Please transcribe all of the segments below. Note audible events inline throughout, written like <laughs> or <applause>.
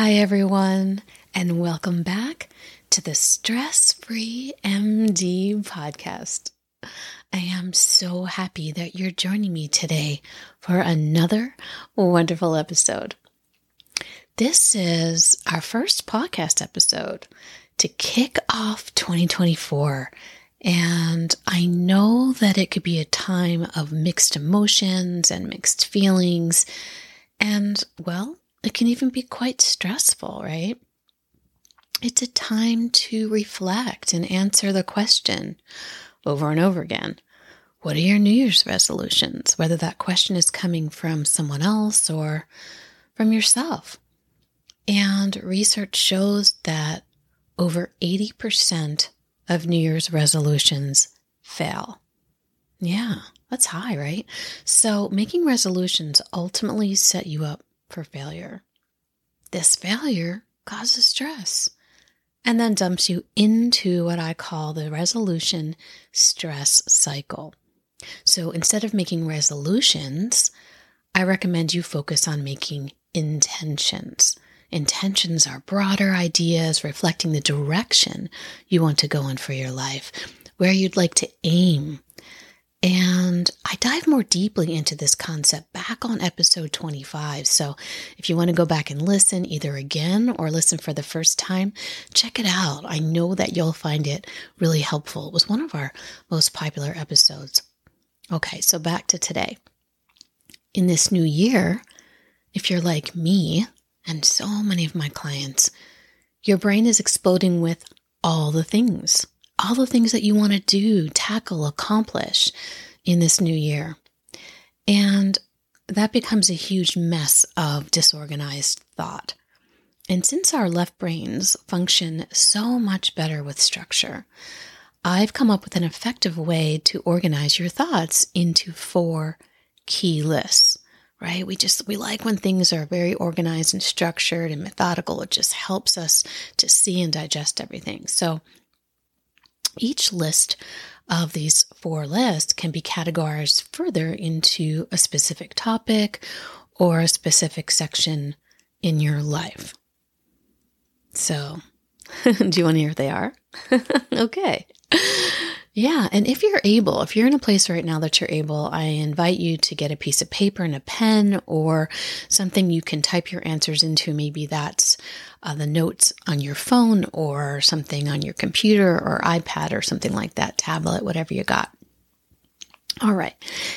Hi, everyone, and welcome back to the Stress Free MD podcast. I am so happy that you're joining me today for another wonderful episode. This is our first podcast episode to kick off 2024. And I know that it could be a time of mixed emotions and mixed feelings. And well, it can even be quite stressful, right? It's a time to reflect and answer the question over and over again What are your New Year's resolutions? Whether that question is coming from someone else or from yourself. And research shows that over 80% of New Year's resolutions fail. Yeah, that's high, right? So, making resolutions ultimately set you up for failure. This failure causes stress and then dumps you into what I call the resolution stress cycle. So instead of making resolutions, I recommend you focus on making intentions. Intentions are broader ideas reflecting the direction you want to go in for your life, where you'd like to aim, and I dive more deeply into this concept back on episode 25. So if you want to go back and listen either again or listen for the first time, check it out. I know that you'll find it really helpful. It was one of our most popular episodes. Okay, so back to today. In this new year, if you're like me and so many of my clients, your brain is exploding with all the things all the things that you want to do, tackle, accomplish in this new year. And that becomes a huge mess of disorganized thought. And since our left brains function so much better with structure, I've come up with an effective way to organize your thoughts into four key lists, right? We just, we like when things are very organized and structured and methodical. It just helps us to see and digest everything. So each list of these four lists can be categorized further into a specific topic or a specific section in your life. So, <laughs> do you want to hear what they are? <laughs> okay. Yeah. And if you're able, if you're in a place right now that you're able, I invite you to get a piece of paper and a pen or something you can type your answers into. Maybe that's uh, the notes on your phone or something on your computer or iPad or something like that, tablet, whatever you got. All right.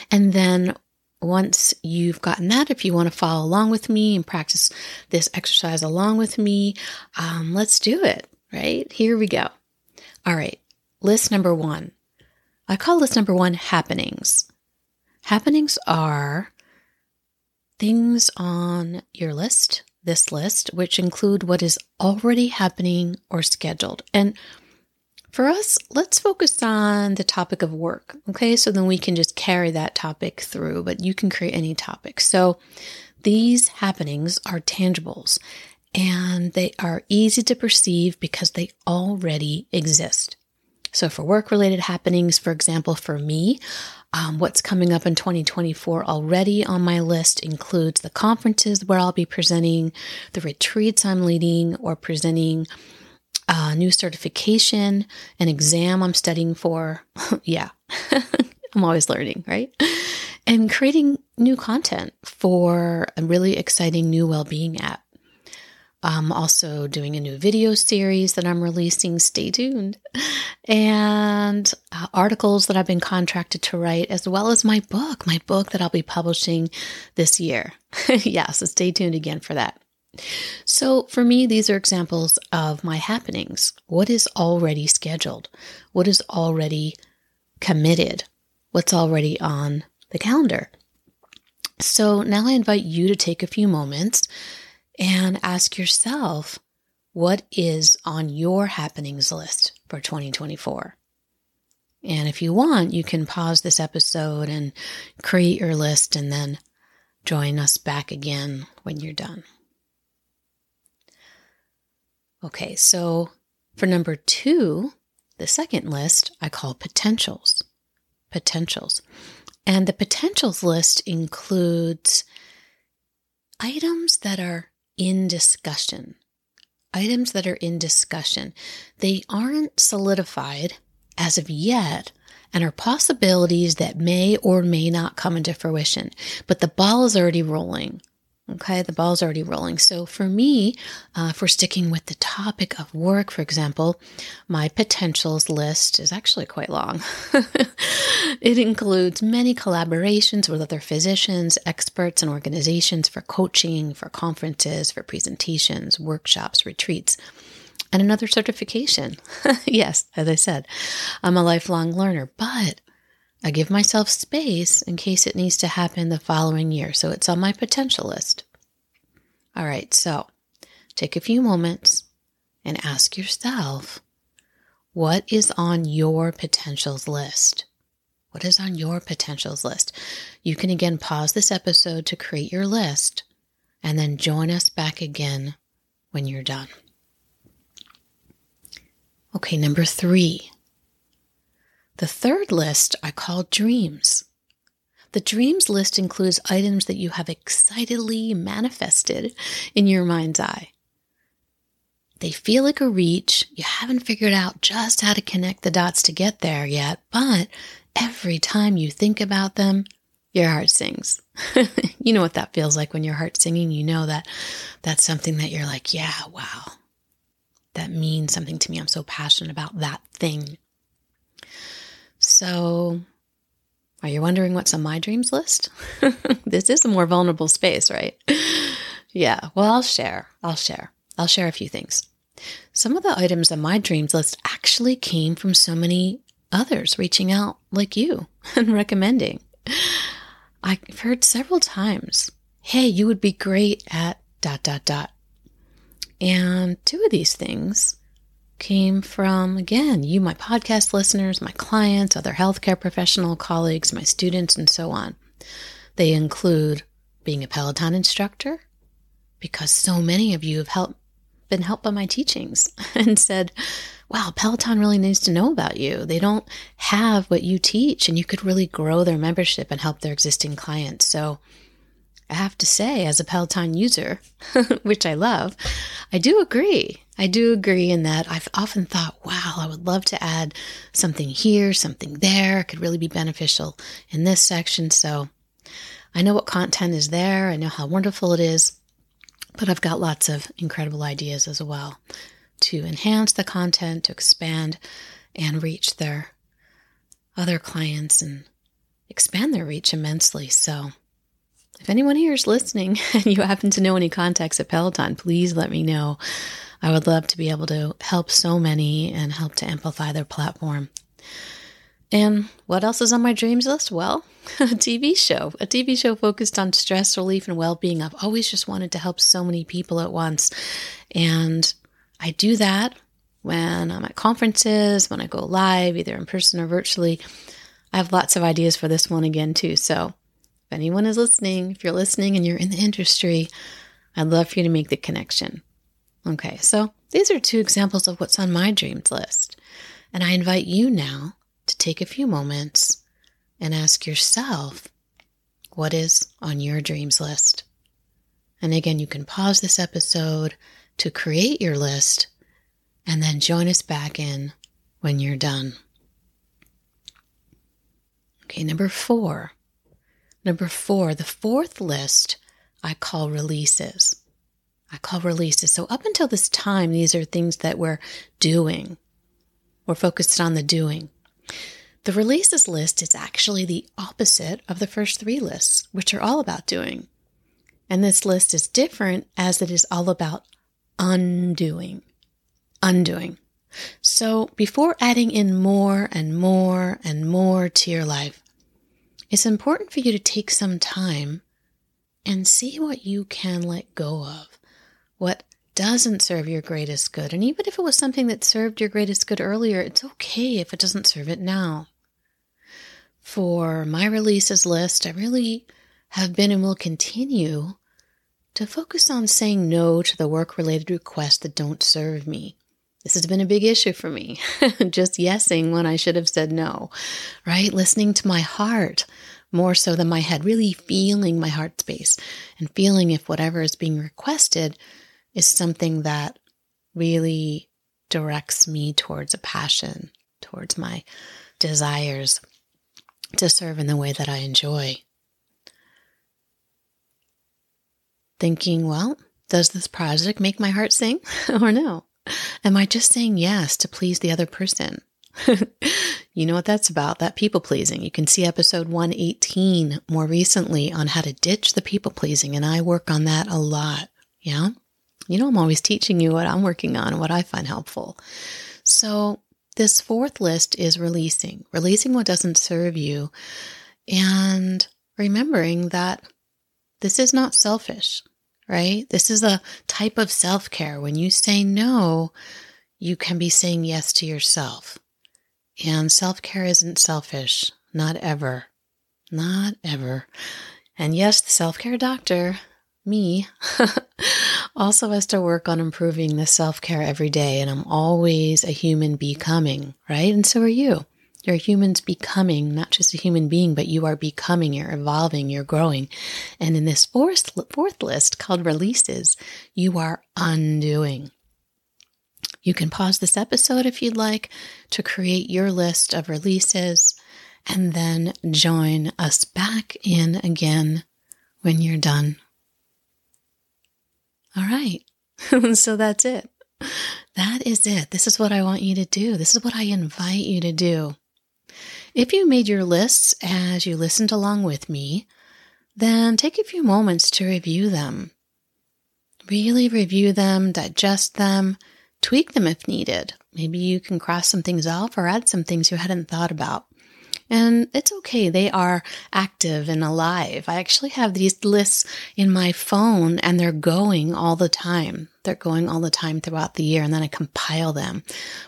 And then once you've gotten that, if you want to follow along with me and practice this exercise along with me, um, let's do it. right? Here we go. All right, list number one. I call list number one happenings. Happenings are things on your list, this list, which include what is already happening or scheduled. And for us, let's focus on the topic of work. Okay, so then we can just carry that topic through, but you can create any topic. So these happenings are tangibles and they are easy to perceive because they already exist. So, for work related happenings, for example, for me, um, what's coming up in 2024 already on my list includes the conferences where I'll be presenting, the retreats I'm leading or presenting, a new certification, an exam I'm studying for. <laughs> yeah, <laughs> I'm always learning, right? And creating new content for a really exciting new well being app. I'm also doing a new video series that I'm releasing. Stay tuned. And uh, articles that I've been contracted to write, as well as my book, my book that I'll be publishing this year. <laughs> yeah, so stay tuned again for that. So, for me, these are examples of my happenings. What is already scheduled? What is already committed? What's already on the calendar? So, now I invite you to take a few moments and ask yourself what is on your happenings list for 2024. And if you want, you can pause this episode and create your list and then join us back again when you're done. Okay, so for number two, the second list I call potentials. Potentials. And the potentials list includes items that are in discussion. Items that are in discussion. They aren't solidified as of yet and are possibilities that may or may not come into fruition, but the ball is already rolling. Okay, the ball's already rolling. So for me, uh, for sticking with the topic of work, for example, my potentials list is actually quite long. <laughs> it includes many collaborations with other physicians, experts, and organizations for coaching, for conferences, for presentations, workshops, retreats, and another certification. <laughs> yes, as I said, I'm a lifelong learner, but I give myself space in case it needs to happen the following year, so it's on my potential list. All right, so take a few moments and ask yourself what is on your potentials list? What is on your potentials list? You can again pause this episode to create your list and then join us back again when you're done. Okay, number three the third list I call dreams. The dreams list includes items that you have excitedly manifested in your mind's eye. They feel like a reach. You haven't figured out just how to connect the dots to get there yet, but every time you think about them, your heart sings. <laughs> you know what that feels like when your heart's singing. You know that that's something that you're like, yeah, wow, that means something to me. I'm so passionate about that thing. So, are you wondering what's on my dreams list? <laughs> this is a more vulnerable space, right? yeah, well, I'll share. I'll share. I'll share a few things. Some of the items on my dreams list actually came from so many others reaching out like you <laughs> and recommending. I've heard several times, hey, you would be great at dot, dot, dot. And two of these things came from, again, you, my podcast listeners, my clients, other healthcare professional colleagues, my students, and so on. They include being a Peloton instructor, because so many of you have helped, been helped by my teachings <laughs> and said, wow, Peloton really needs to know about you. They don't have what you teach, and you could really grow their membership and help their existing clients. So, I have to say, as a Peloton user, <laughs> which I love, I do agree. I do agree in that I've often thought, wow, I would love to add something here, something there. It could really be beneficial in this section. So I know what content is there. I know how wonderful it is, but I've got lots of incredible ideas as well to enhance the content, to expand and reach their other clients and expand their reach immensely. So if anyone here is listening <laughs> and you happen to know any contacts at Peloton, please let me know. I would love to be able to help so many and help to amplify their platform. And what else is on my dreams list? Well, <laughs> a TV show, a TV show focused on stress relief and well being. I've always just wanted to help so many people at once. And I do that when I'm at conferences, when I go live, either in person or virtually. I have lots of ideas for this one again, too. So if anyone is listening, if you're listening and you're in the industry, I'd love for you to make the connection. Okay, so these are two examples of what's on my dreams list. And I invite you now to take a few moments and ask yourself what is on your dreams list. And again, you can pause this episode to create your list and then join us back in when you're done. Okay, number four. Number four, the fourth list I call releases. I call releases. So, up until this time, these are things that we're doing. We're focused on the doing. The releases list is actually the opposite of the first three lists, which are all about doing. And this list is different as it is all about undoing. Undoing. So before adding in more and more and more to your life, it's important for you to take some time and see what you can let go of, what doesn't serve your greatest good. And even if it was something that served your greatest good earlier, it's okay if it doesn't serve it now. For my releases list, I really have been and will continue to focus on saying no to the work related requests that don't serve me. This has been a big issue for me. <laughs> Just yesing when I should have said no, right? Listening to my heart more so than my head, really feeling my heart space and feeling if whatever is being requested is something that really directs me towards a passion, towards my desires to serve in the way that I enjoy. Thinking, well, does this project make my heart sing <laughs> or no? Am I just saying yes to please the other person? <laughs> you know what that's about, that people pleasing. You can see episode 118 more recently on how to ditch the people pleasing, and I work on that a lot. Yeah. You know, I'm always teaching you what I'm working on what I find helpful. So, this fourth list is releasing, releasing what doesn't serve you, and remembering that this is not selfish, right? This is a type of self care. When you say no, you can be saying yes to yourself. And self care isn't selfish, not ever, not ever. And yes, the self care doctor me <laughs> also has to work on improving the self care every day. And I'm always a human becoming, right? And so are you. You're humans becoming, not just a human being, but you are becoming, you're evolving, you're growing. And in this fourth, fourth list called releases, you are undoing. You can pause this episode if you'd like to create your list of releases and then join us back in again when you're done. All right. <laughs> so that's it. That is it. This is what I want you to do. This is what I invite you to do. If you made your lists as you listened along with me, then take a few moments to review them. Really review them, digest them, tweak them if needed. Maybe you can cross some things off or add some things you hadn't thought about. And it's okay. They are active and alive. I actually have these lists in my phone and they're going all the time. They're going all the time throughout the year. And then I compile them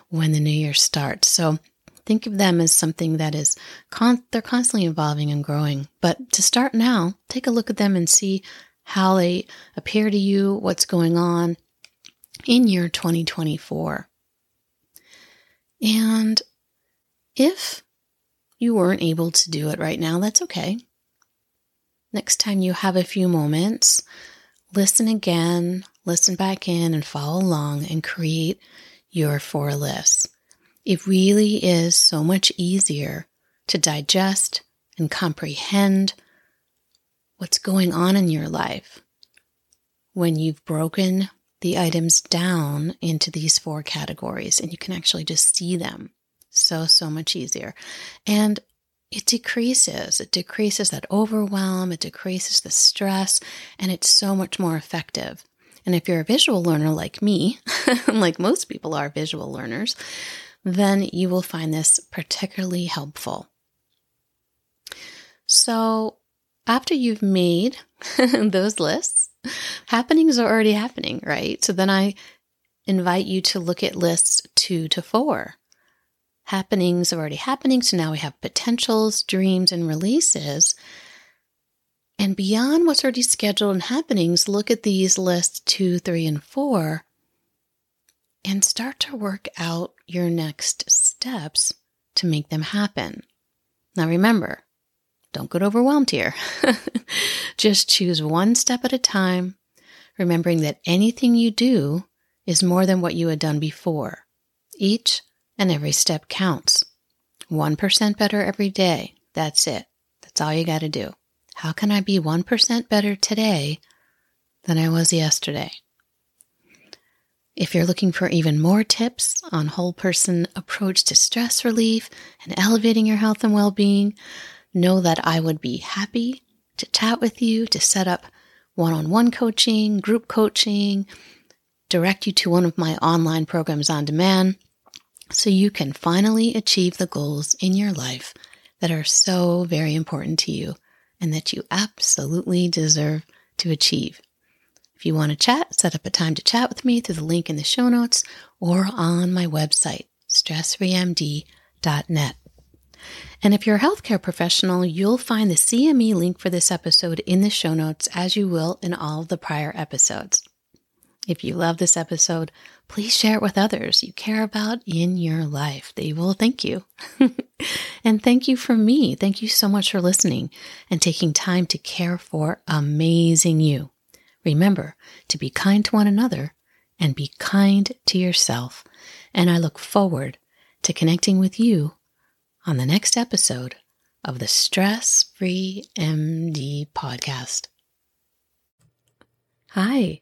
when the new year starts. So think of them as something that is, con- they're constantly evolving and growing. But to start now, take a look at them and see how they appear to you, what's going on in year 2024. And if you weren't able to do it right now, that's okay. Next time you have a few moments, listen again, listen back in, and follow along and create your four lists. It really is so much easier to digest and comprehend what's going on in your life when you've broken the items down into these four categories and you can actually just see them so, so much easier. And it decreases. It decreases that overwhelm. It decreases the stress. And it's so much more effective. And if you're a visual learner like me, <laughs> like most people are visual learners, then you will find this particularly helpful. So, after you've made <laughs> those lists, happenings are already happening, right? So then I invite you to look at lists two to four. Happenings are already happening. So now we have potentials, dreams, and releases. And beyond what's already scheduled and happenings, look at these lists two, three, and four and start to work out your next steps to make them happen. Now remember, don't get overwhelmed here. <laughs> Just choose one step at a time, remembering that anything you do is more than what you had done before. Each and every step counts. 1% better every day. That's it. That's all you got to do. How can I be 1% better today than I was yesterday? If you're looking for even more tips on whole person approach to stress relief and elevating your health and well-being, know that I would be happy to chat with you, to set up one-on-one coaching, group coaching, direct you to one of my online programs on demand so you can finally achieve the goals in your life that are so very important to you and that you absolutely deserve to achieve. If you want to chat, set up a time to chat with me through the link in the show notes or on my website, stressfreemd.net. And if you're a healthcare professional, you'll find the CME link for this episode in the show notes, as you will in all the prior episodes. If you love this episode, please share it with others you care about in your life. They will thank you. <laughs> and thank you from me. Thank you so much for listening and taking time to care for amazing you. Remember to be kind to one another and be kind to yourself. And I look forward to connecting with you on the next episode of the Stress Free MD podcast. Hi,